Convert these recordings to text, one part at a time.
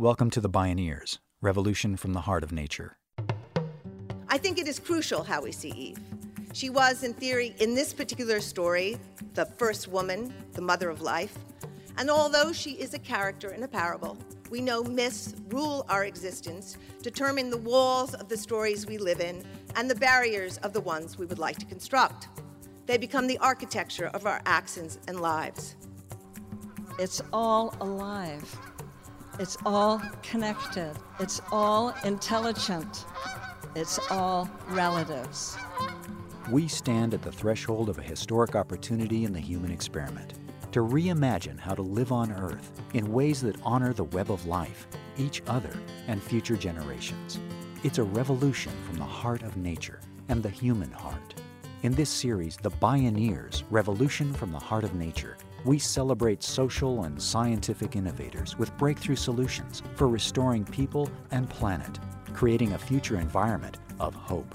Welcome to the Bioneers, Revolution from the Heart of Nature. I think it is crucial how we see Eve. She was, in theory, in this particular story, the first woman, the mother of life. And although she is a character in a parable, we know myths rule our existence, determine the walls of the stories we live in, and the barriers of the ones we would like to construct. They become the architecture of our actions and lives. It's all alive. It's all connected. It's all intelligent. It's all relatives. We stand at the threshold of a historic opportunity in the human experiment to reimagine how to live on Earth in ways that honor the web of life, each other, and future generations. It's a revolution from the heart of nature and the human heart. In this series, The Bioneers Revolution from the Heart of Nature, we celebrate social and scientific innovators with breakthrough solutions for restoring people and planet, creating a future environment of hope.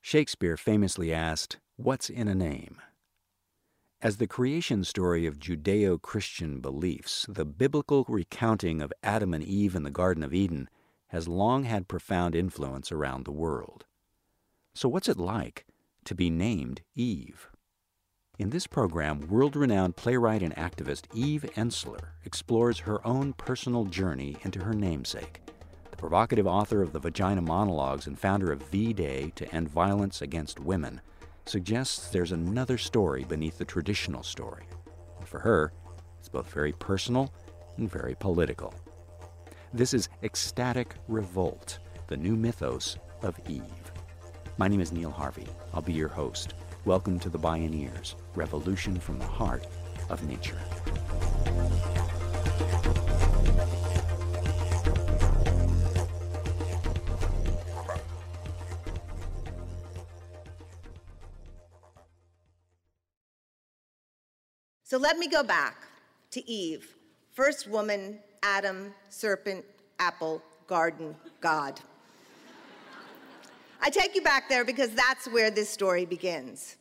Shakespeare famously asked, What's in a name? As the creation story of Judeo Christian beliefs, the biblical recounting of Adam and Eve in the Garden of Eden has long had profound influence around the world. So, what's it like to be named Eve? In this program, world renowned playwright and activist Eve Ensler explores her own personal journey into her namesake. The provocative author of the Vagina Monologues and founder of V Day to End Violence Against Women suggests there's another story beneath the traditional story. And for her, it's both very personal and very political. This is Ecstatic Revolt, the new mythos of Eve. My name is Neil Harvey. I'll be your host. Welcome to the Bioneers, Revolution from the Heart of Nature. So let me go back to Eve, first woman Adam, serpent, apple, garden, God. I take you back there because that's where this story begins.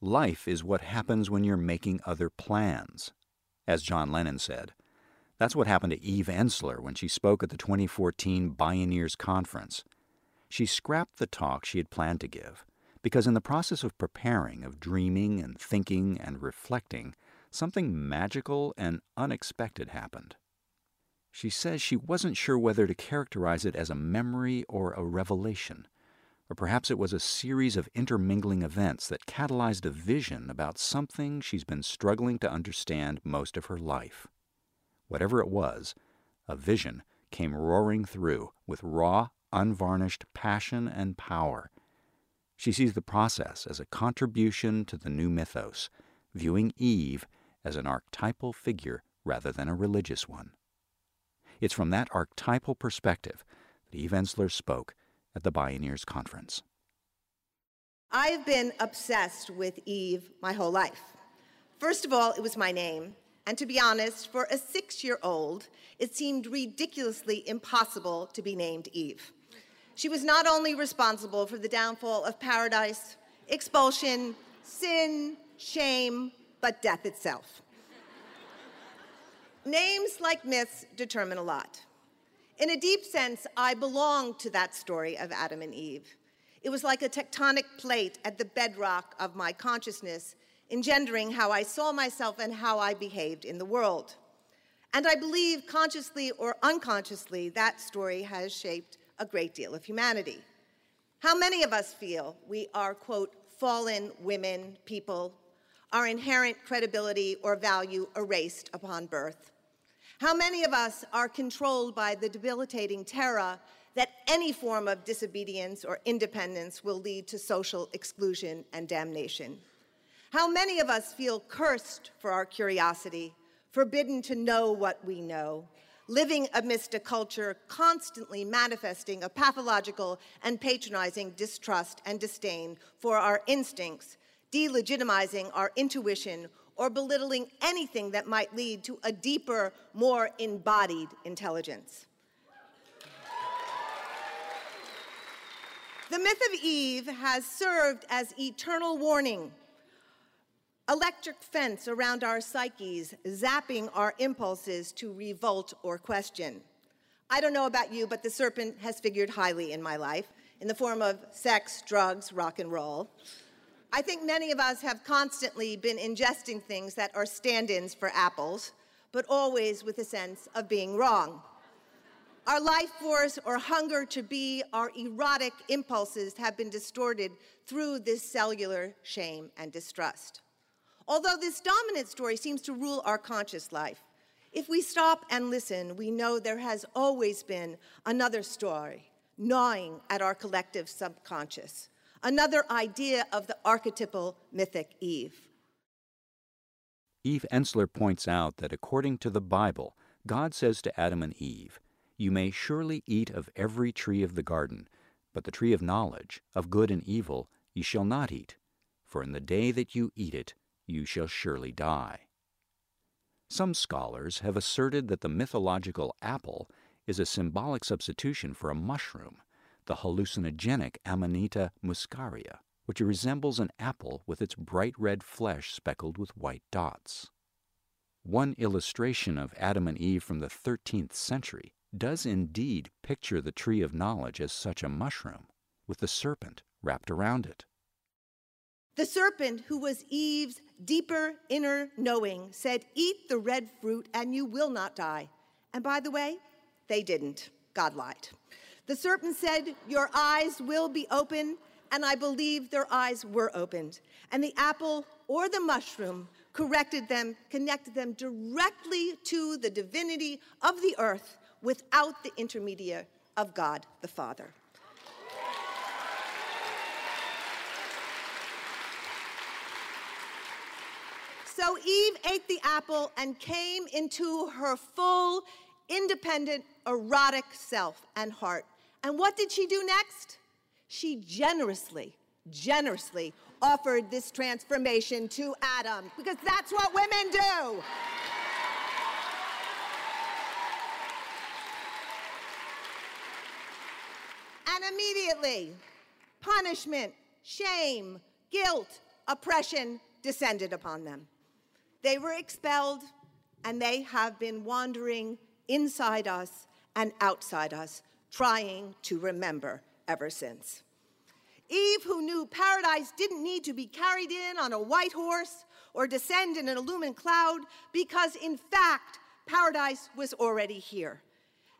Life is what happens when you're making other plans. As John Lennon said, that's what happened to Eve Ensler when she spoke at the 2014 Bioneers Conference. She scrapped the talk she had planned to give because, in the process of preparing, of dreaming and thinking and reflecting, something magical and unexpected happened. She says she wasn't sure whether to characterize it as a memory or a revelation, or perhaps it was a series of intermingling events that catalyzed a vision about something she's been struggling to understand most of her life. Whatever it was, a vision came roaring through with raw, unvarnished passion and power. She sees the process as a contribution to the new mythos, viewing Eve as an archetypal figure rather than a religious one. It's from that archetypal perspective that Eve Ensler spoke at the Bioneers Conference. I've been obsessed with Eve my whole life. First of all, it was my name. And to be honest, for a six year old, it seemed ridiculously impossible to be named Eve. She was not only responsible for the downfall of paradise, expulsion, sin, shame, but death itself. Names like myths determine a lot. In a deep sense, I belong to that story of Adam and Eve. It was like a tectonic plate at the bedrock of my consciousness, engendering how I saw myself and how I behaved in the world. And I believe, consciously or unconsciously, that story has shaped a great deal of humanity. How many of us feel we are, quote, fallen women, people, our inherent credibility or value erased upon birth? How many of us are controlled by the debilitating terror that any form of disobedience or independence will lead to social exclusion and damnation? How many of us feel cursed for our curiosity, forbidden to know what we know, living amidst a culture constantly manifesting a pathological and patronizing distrust and disdain for our instincts, delegitimizing our intuition, or belittling anything that might lead to a deeper, more embodied intelligence. The myth of Eve has served as eternal warning, electric fence around our psyches, zapping our impulses to revolt or question. I don't know about you, but the serpent has figured highly in my life in the form of sex, drugs, rock and roll. I think many of us have constantly been ingesting things that are stand ins for apples, but always with a sense of being wrong. Our life force or hunger to be, our erotic impulses have been distorted through this cellular shame and distrust. Although this dominant story seems to rule our conscious life, if we stop and listen, we know there has always been another story gnawing at our collective subconscious, another idea of the archetypal mythic Eve. Eve Ensler points out that according to the Bible, God says to Adam and Eve, you may surely eat of every tree of the garden, but the tree of knowledge, of good and evil, ye shall not eat, for in the day that you eat it, you shall surely die. Some scholars have asserted that the mythological apple is a symbolic substitution for a mushroom, the hallucinogenic Amanita muscaria, which resembles an apple with its bright red flesh speckled with white dots. One illustration of Adam and Eve from the 13th century does indeed picture the tree of knowledge as such a mushroom, with the serpent wrapped around it. The serpent, who was Eve's deeper inner knowing, said, Eat the red fruit and you will not die. And by the way, they didn't. God lied. The serpent said, Your eyes will be open, and I believe their eyes were opened. And the apple or the mushroom corrected them, connected them directly to the divinity of the earth without the intermediary of God the Father. So Eve ate the apple and came into her full, independent, erotic self and heart. And what did she do next? She generously, generously offered this transformation to Adam because that's what women do. And immediately, punishment, shame, guilt, oppression descended upon them. They were expelled, and they have been wandering inside us and outside us, trying to remember ever since. Eve, who knew paradise didn't need to be carried in on a white horse or descend in an illumined cloud, because in fact, paradise was already here.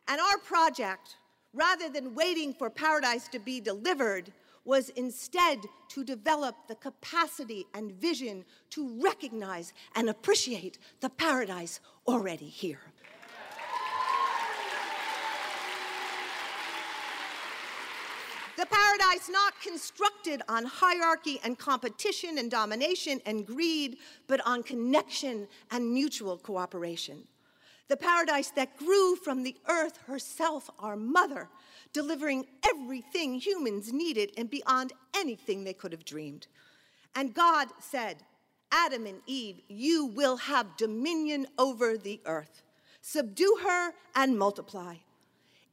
And our project rather than waiting for paradise to be delivered, was instead to develop the capacity and vision to recognize and appreciate the paradise already here. Not constructed on hierarchy and competition and domination and greed, but on connection and mutual cooperation the paradise that grew from the earth herself, our mother, delivering everything humans needed and beyond anything they could have dreamed. And God said, Adam and Eve, you will have dominion over the earth. Subdue her and multiply.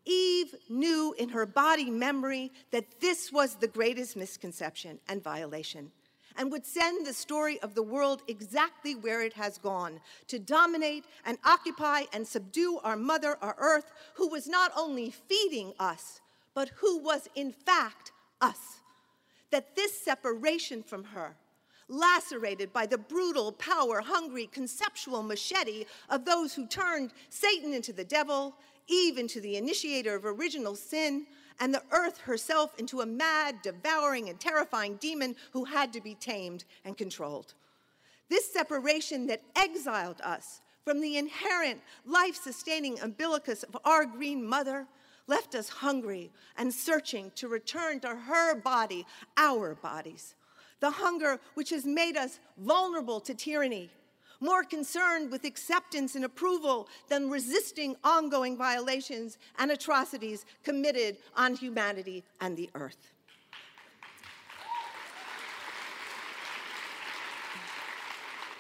Eve knew in her body memory that this was the greatest misconception and violation and would send the story of the world exactly where it has gone to dominate and occupy and subdue our mother, our earth, who was not only feeding us, but who was in fact us. That this separation from her, lacerated by the brutal, power hungry, conceptual machete of those who turned Satan into the devil, Eve to the initiator of original sin, and the earth herself into a mad, devouring, and terrifying demon who had to be tamed and controlled. This separation that exiled us from the inherent life sustaining umbilicus of our green mother left us hungry and searching to return to her body, our bodies. The hunger which has made us vulnerable to tyranny more concerned with acceptance and approval than resisting ongoing violations and atrocities committed on humanity and the earth.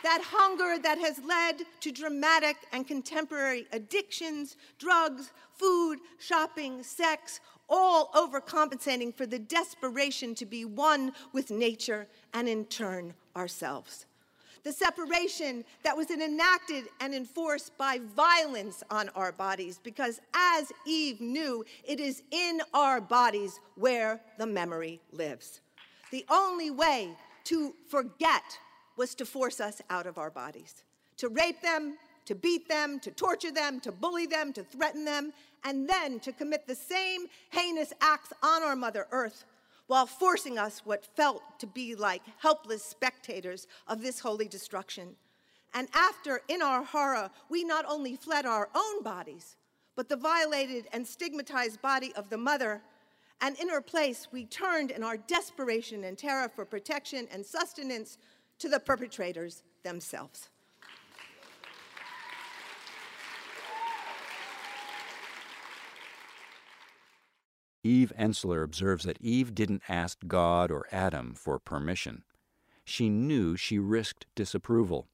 that hunger that has led to dramatic and contemporary addictions, drugs, food, shopping, sex, all overcompensating for the desperation to be one with nature and in turn ourselves. The separation that was enacted and enforced by violence on our bodies, because as Eve knew, it is in our bodies where the memory lives. The only way to forget was to force us out of our bodies, to rape them, to beat them, to torture them, to bully them, to threaten them, and then to commit the same heinous acts on our Mother Earth while forcing us what felt to be like helpless spectators of this holy destruction. And after, in our horror, we not only fled our own bodies, but the violated and stigmatized body of the mother, and in her place, we turned in our desperation and terror for protection and sustenance to the perpetrators themselves. Eve Ensler observes that Eve didn't ask God or Adam for permission. She knew she risked disapproval.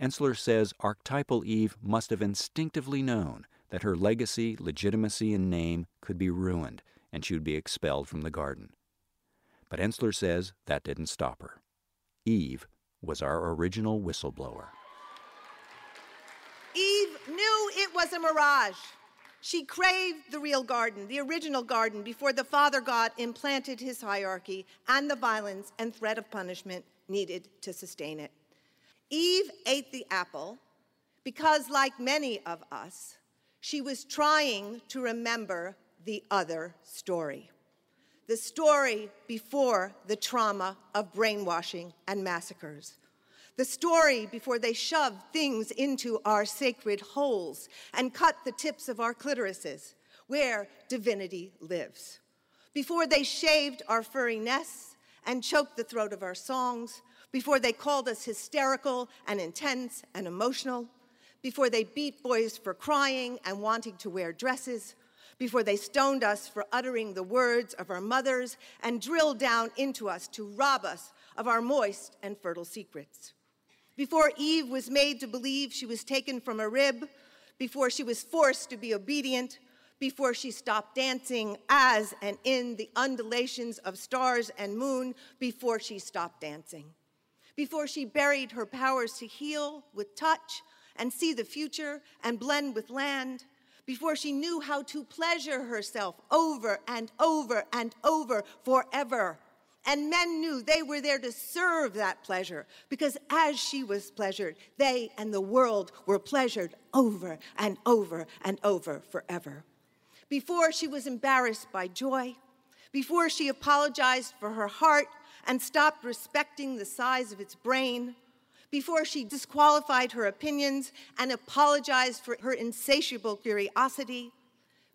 Ensler says archetypal Eve must have instinctively known that her legacy, legitimacy, and name could be ruined and she would be expelled from the garden. But Ensler says that didn't stop her. Eve was our original whistleblower. Eve knew it was a mirage. She craved the real garden, the original garden, before the Father God implanted his hierarchy and the violence and threat of punishment needed to sustain it. Eve ate the apple because, like many of us, she was trying to remember the other story the story before the trauma of brainwashing and massacres the story before they shoved things into our sacred holes and cut the tips of our clitorises, where divinity lives. Before they shaved our furry nests and choked the throat of our songs, before they called us hysterical and intense and emotional, before they beat boys for crying and wanting to wear dresses, before they stoned us for uttering the words of our mothers and drilled down into us to rob us of our moist and fertile secrets before Eve was made to believe she was taken from a rib, before she was forced to be obedient, before she stopped dancing as and in the undulations of stars and moon, before she stopped dancing, before she buried her powers to heal with touch and see the future and blend with land, before she knew how to pleasure herself over and over and over forever and men knew they were there to serve that pleasure because as she was pleasured, they and the world were pleasured over and over and over forever. Before she was embarrassed by joy, before she apologized for her heart and stopped respecting the size of its brain, before she disqualified her opinions and apologized for her insatiable curiosity,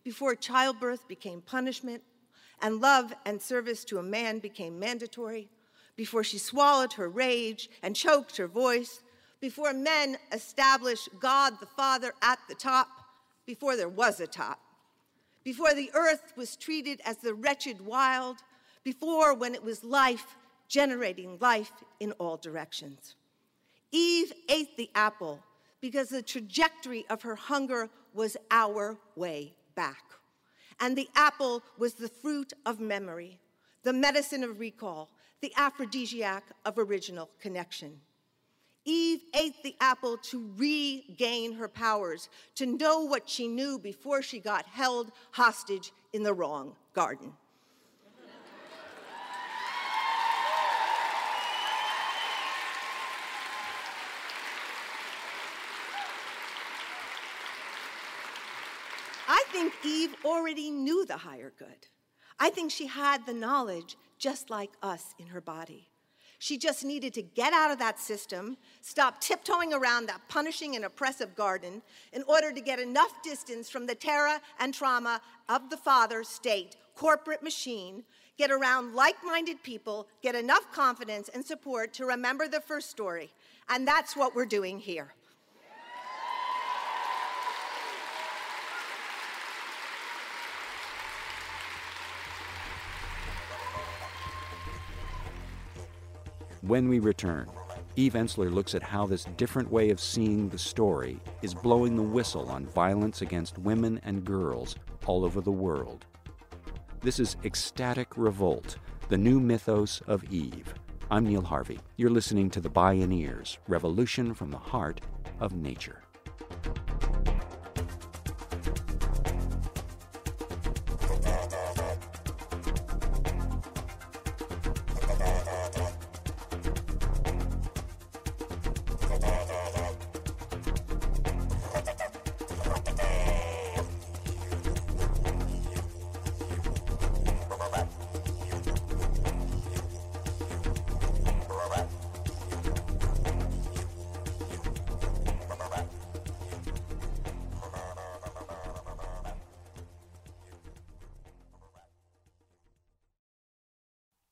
before childbirth became punishment, and love and service to a man became mandatory, before she swallowed her rage and choked her voice, before men established God the Father at the top, before there was a top, before the earth was treated as the wretched wild, before when it was life generating life in all directions. Eve ate the apple because the trajectory of her hunger was our way back and the apple was the fruit of memory, the medicine of recall, the aphrodisiac of original connection. Eve ate the apple to regain her powers, to know what she knew before she got held hostage in the wrong garden. Think Eve already knew the higher good. I think she had the knowledge just like us in her body. She just needed to get out of that system, stop tiptoeing around that punishing and oppressive garden in order to get enough distance from the terror and trauma of the father state corporate machine, get around like minded people, get enough confidence and support to remember the first story. And that's what we're doing here. When we return, Eve Ensler looks at how this different way of seeing the story is blowing the whistle on violence against women and girls all over the world. This is Ecstatic Revolt, the new mythos of Eve. I'm Neil Harvey. You're listening to The Bioneers Revolution from the Heart of Nature.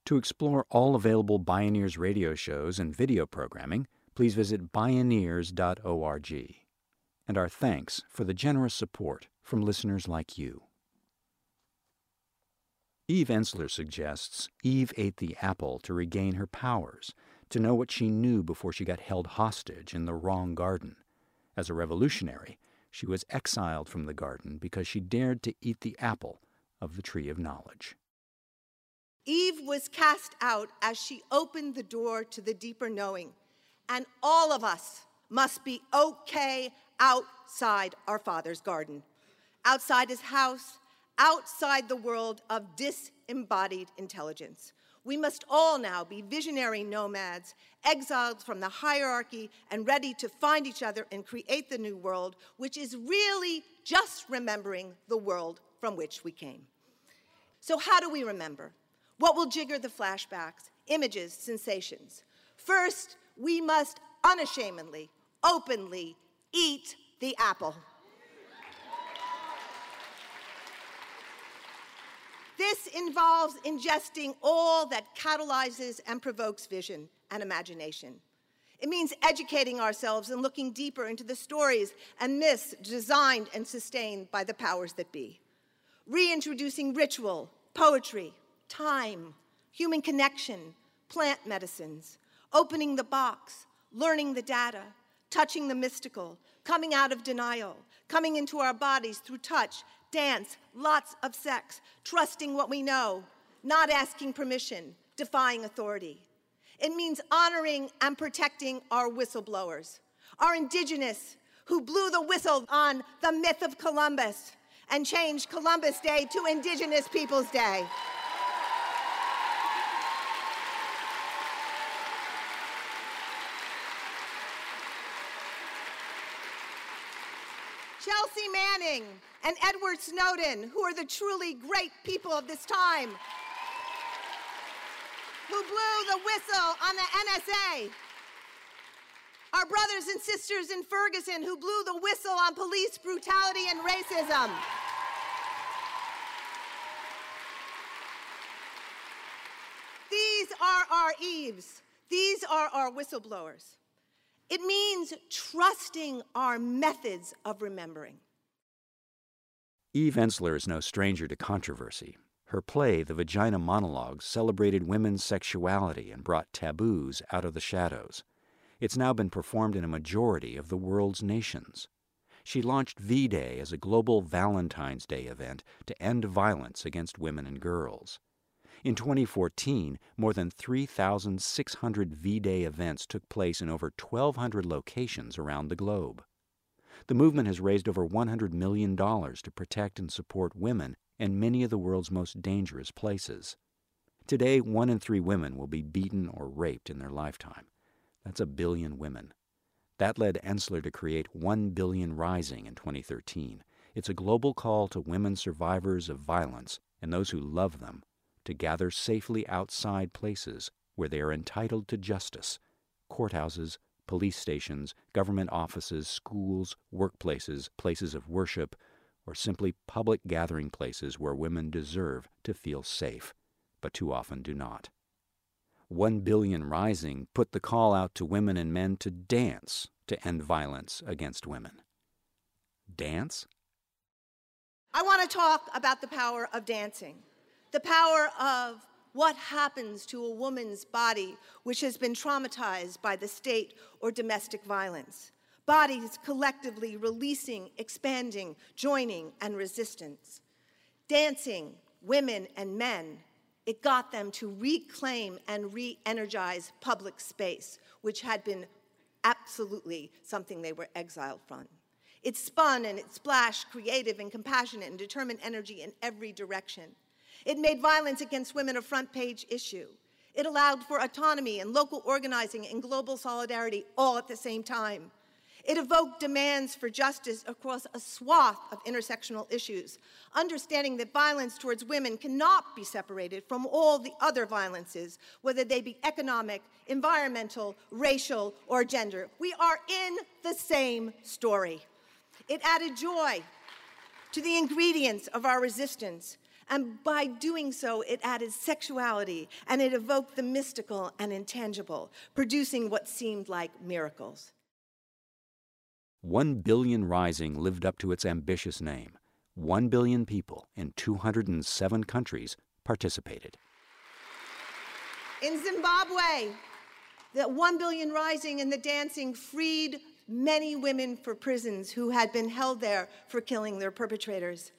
To explore all available Bioneers radio shows and video programming, please visit bioneers.org. And our thanks for the generous support from listeners like you. Eve Ensler suggests Eve ate the apple to regain her powers, to know what she knew before she got held hostage in the wrong garden. As a revolutionary, she was exiled from the garden because she dared to eat the apple of the tree of knowledge. Eve was cast out as she opened the door to the deeper knowing, and all of us must be okay outside our Father's garden, outside his house, outside the world of disembodied intelligence. We must all now be visionary nomads, exiled from the hierarchy and ready to find each other and create the new world, which is really just remembering the world from which we came. So, how do we remember? What will jigger the flashbacks, images, sensations? First, we must unashamedly, openly eat the apple. This involves ingesting all that catalyzes and provokes vision and imagination. It means educating ourselves and looking deeper into the stories and myths designed and sustained by the powers that be. Reintroducing ritual, poetry, time, human connection, plant medicines, opening the box, learning the data, touching the mystical, coming out of denial, coming into our bodies through touch, dance, lots of sex, trusting what we know, not asking permission, defying authority. It means honoring and protecting our whistleblowers, our indigenous who blew the whistle on the myth of Columbus and changed Columbus Day to Indigenous Peoples Day. And Edward Snowden, who are the truly great people of this time, who blew the whistle on the NSA. Our brothers and sisters in Ferguson, who blew the whistle on police brutality and racism. These are our Eves. These are our whistleblowers. It means trusting our methods of remembering. Eve Ensler is no stranger to controversy. Her play, The Vagina Monologues, celebrated women's sexuality and brought taboos out of the shadows. It's now been performed in a majority of the world's nations. She launched V Day as a global Valentine's Day event to end violence against women and girls. In 2014, more than 3,600 V Day events took place in over 1,200 locations around the globe. The movement has raised over $100 million to protect and support women in many of the world's most dangerous places. Today, one in three women will be beaten or raped in their lifetime. That's a billion women. That led Ensler to create 1 Billion Rising in 2013. It's a global call to women survivors of violence and those who love them to gather safely outside places where they are entitled to justice courthouses, police stations, government offices, schools, workplaces, places of worship, or simply public gathering places where women deserve to feel safe, but too often do not. One Billion Rising put the call out to women and men to dance to end violence against women. Dance? I want to talk about the power of dancing the power of what happens to a woman's body which has been traumatized by the state or domestic violence. Bodies collectively releasing, expanding, joining, and resistance. Dancing, women and men, it got them to reclaim and re energize public space, which had been absolutely something they were exiled from. It spun and it splashed creative and compassionate and determined energy in every direction. It made violence against women a front page issue. It allowed for autonomy and local organizing and global solidarity all at the same time. It evoked demands for justice across a swath of intersectional issues, understanding that violence towards women cannot be separated from all the other violences, whether they be economic, environmental, racial, or gender. We are in the same story. It added joy to the ingredients of our resistance. And by doing so, it added sexuality and it evoked the mystical and intangible, producing what seemed like miracles. One Billion Rising lived up to its ambitious name. One billion people in 207 countries participated. In Zimbabwe, the One Billion Rising and the dancing freed many women for prisons who had been held there for killing their perpetrators.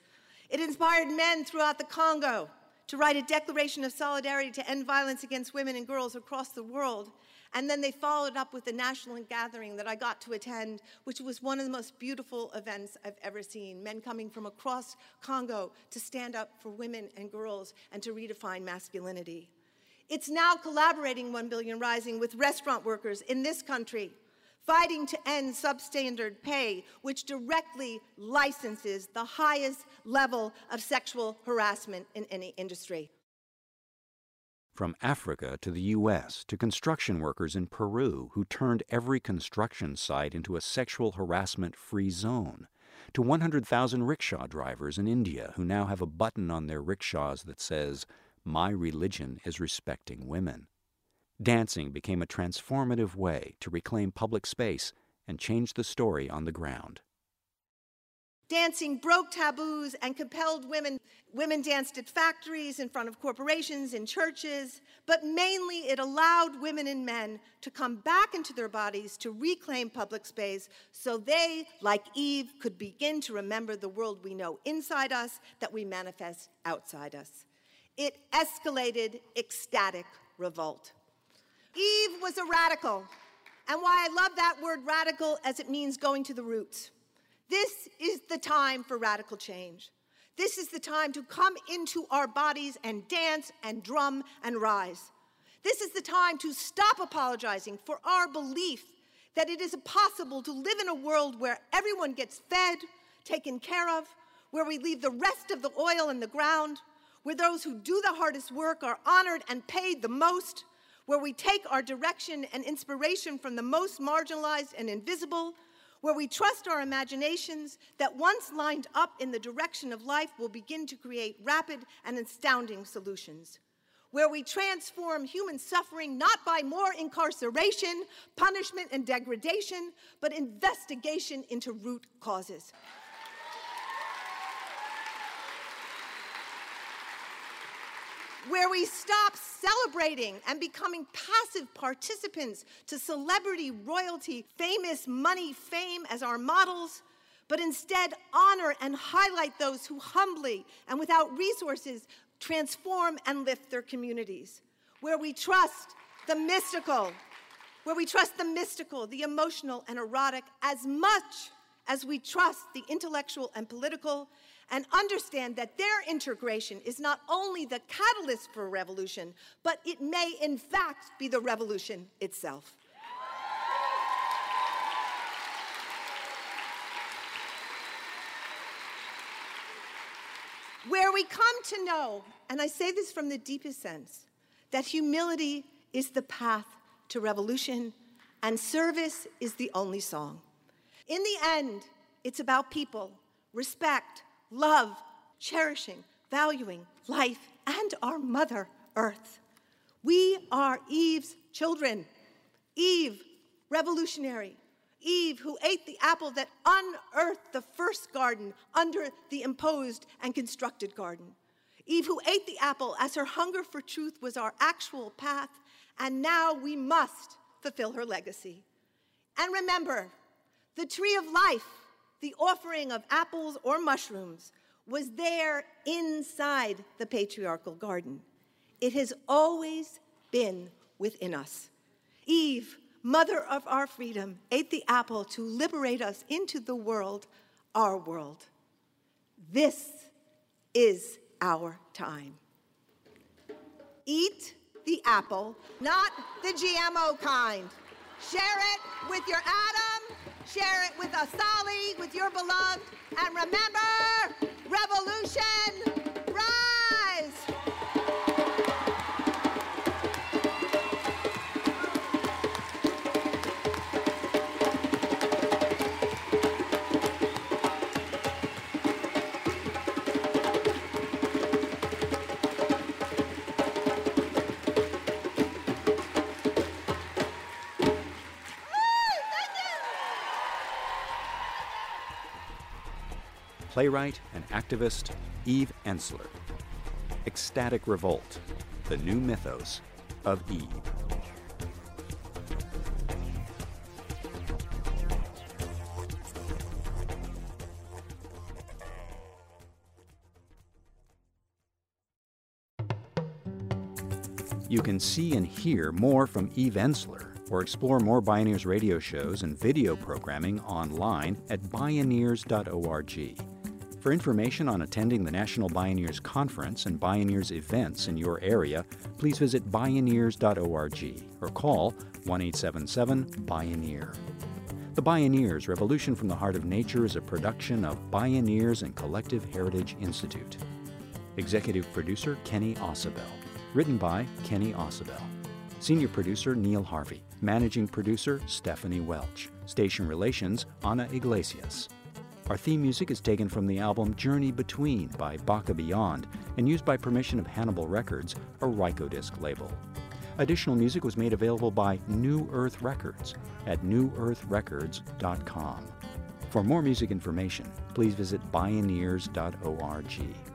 It inspired men throughout the Congo to write a declaration of solidarity to end violence against women and girls across the world. And then they followed up with the national gathering that I got to attend, which was one of the most beautiful events I've ever seen. Men coming from across Congo to stand up for women and girls and to redefine masculinity. It's now collaborating 1 Billion Rising with restaurant workers in this country fighting to end substandard pay, which directly licenses the highest level of sexual harassment in any industry. From Africa to the U.S. to construction workers in Peru who turned every construction site into a sexual harassment free zone, to 100,000 rickshaw drivers in India who now have a button on their rickshaws that says, My religion is respecting women. Dancing became a transformative way to reclaim public space and change the story on the ground. Dancing broke taboos and compelled women. Women danced at factories, in front of corporations, in churches, but mainly it allowed women and men to come back into their bodies to reclaim public space so they, like Eve, could begin to remember the world we know inside us that we manifest outside us. It escalated ecstatic revolt. Eve was a radical. And why I love that word radical as it means going to the roots. This is the time for radical change. This is the time to come into our bodies and dance and drum and rise. This is the time to stop apologizing for our belief that it is possible to live in a world where everyone gets fed, taken care of, where we leave the rest of the oil in the ground, where those who do the hardest work are honored and paid the most, where we take our direction and inspiration from the most marginalized and invisible, where we trust our imaginations that once lined up in the direction of life will begin to create rapid and astounding solutions, where we transform human suffering not by more incarceration, punishment, and degradation, but investigation into root causes. Where we stop celebrating and becoming passive participants to celebrity, royalty, famous money, fame as our models, but instead honor and highlight those who humbly and without resources transform and lift their communities, where we trust the mystical, where we trust the mystical, the emotional, and erotic as much as we trust the intellectual and political, and understand that their integration is not only the catalyst for revolution, but it may in fact be the revolution itself. Where we come to know, and I say this from the deepest sense, that humility is the path to revolution and service is the only song. In the end, it's about people, respect, love, cherishing, valuing life and our Mother Earth. We are Eve's children. Eve, revolutionary. Eve, who ate the apple that unearthed the first garden under the imposed and constructed garden. Eve, who ate the apple as her hunger for truth was our actual path, and now we must fulfill her legacy. And remember, the tree of life, the offering of apples or mushrooms, was there inside the patriarchal garden. It has always been within us. Eve, mother of our freedom, ate the apple to liberate us into the world, our world. This is our time. Eat the apple, not the GMO kind. Share it with your Adam, share it with Asali, with your beloved, and remember, revolution, playwright and activist Eve Ensler. Ecstatic Revolt, the new mythos of Eve. You can see and hear more from Eve Ensler or explore more Bioneers radio shows and video programming online at bioneers.org. For information on attending the National Bioneers Conference and Bioneers events in your area, please visit bioneers.org or call 1 877 Bioneer. The Bioneers Revolution from the Heart of Nature is a production of Bioneers and Collective Heritage Institute. Executive producer Kenny Ausubel. Written by Kenny Ausubel. Senior producer Neil Harvey. Managing producer Stephanie Welch. Station Relations Anna Iglesias. Our theme music is taken from the album Journey Between by Baka Beyond and used by permission of Hannibal Records, a Rykodisc label. Additional music was made available by New Earth Records at newearthrecords.com. For more music information, please visit bioneers.org.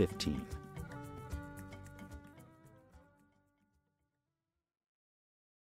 1315.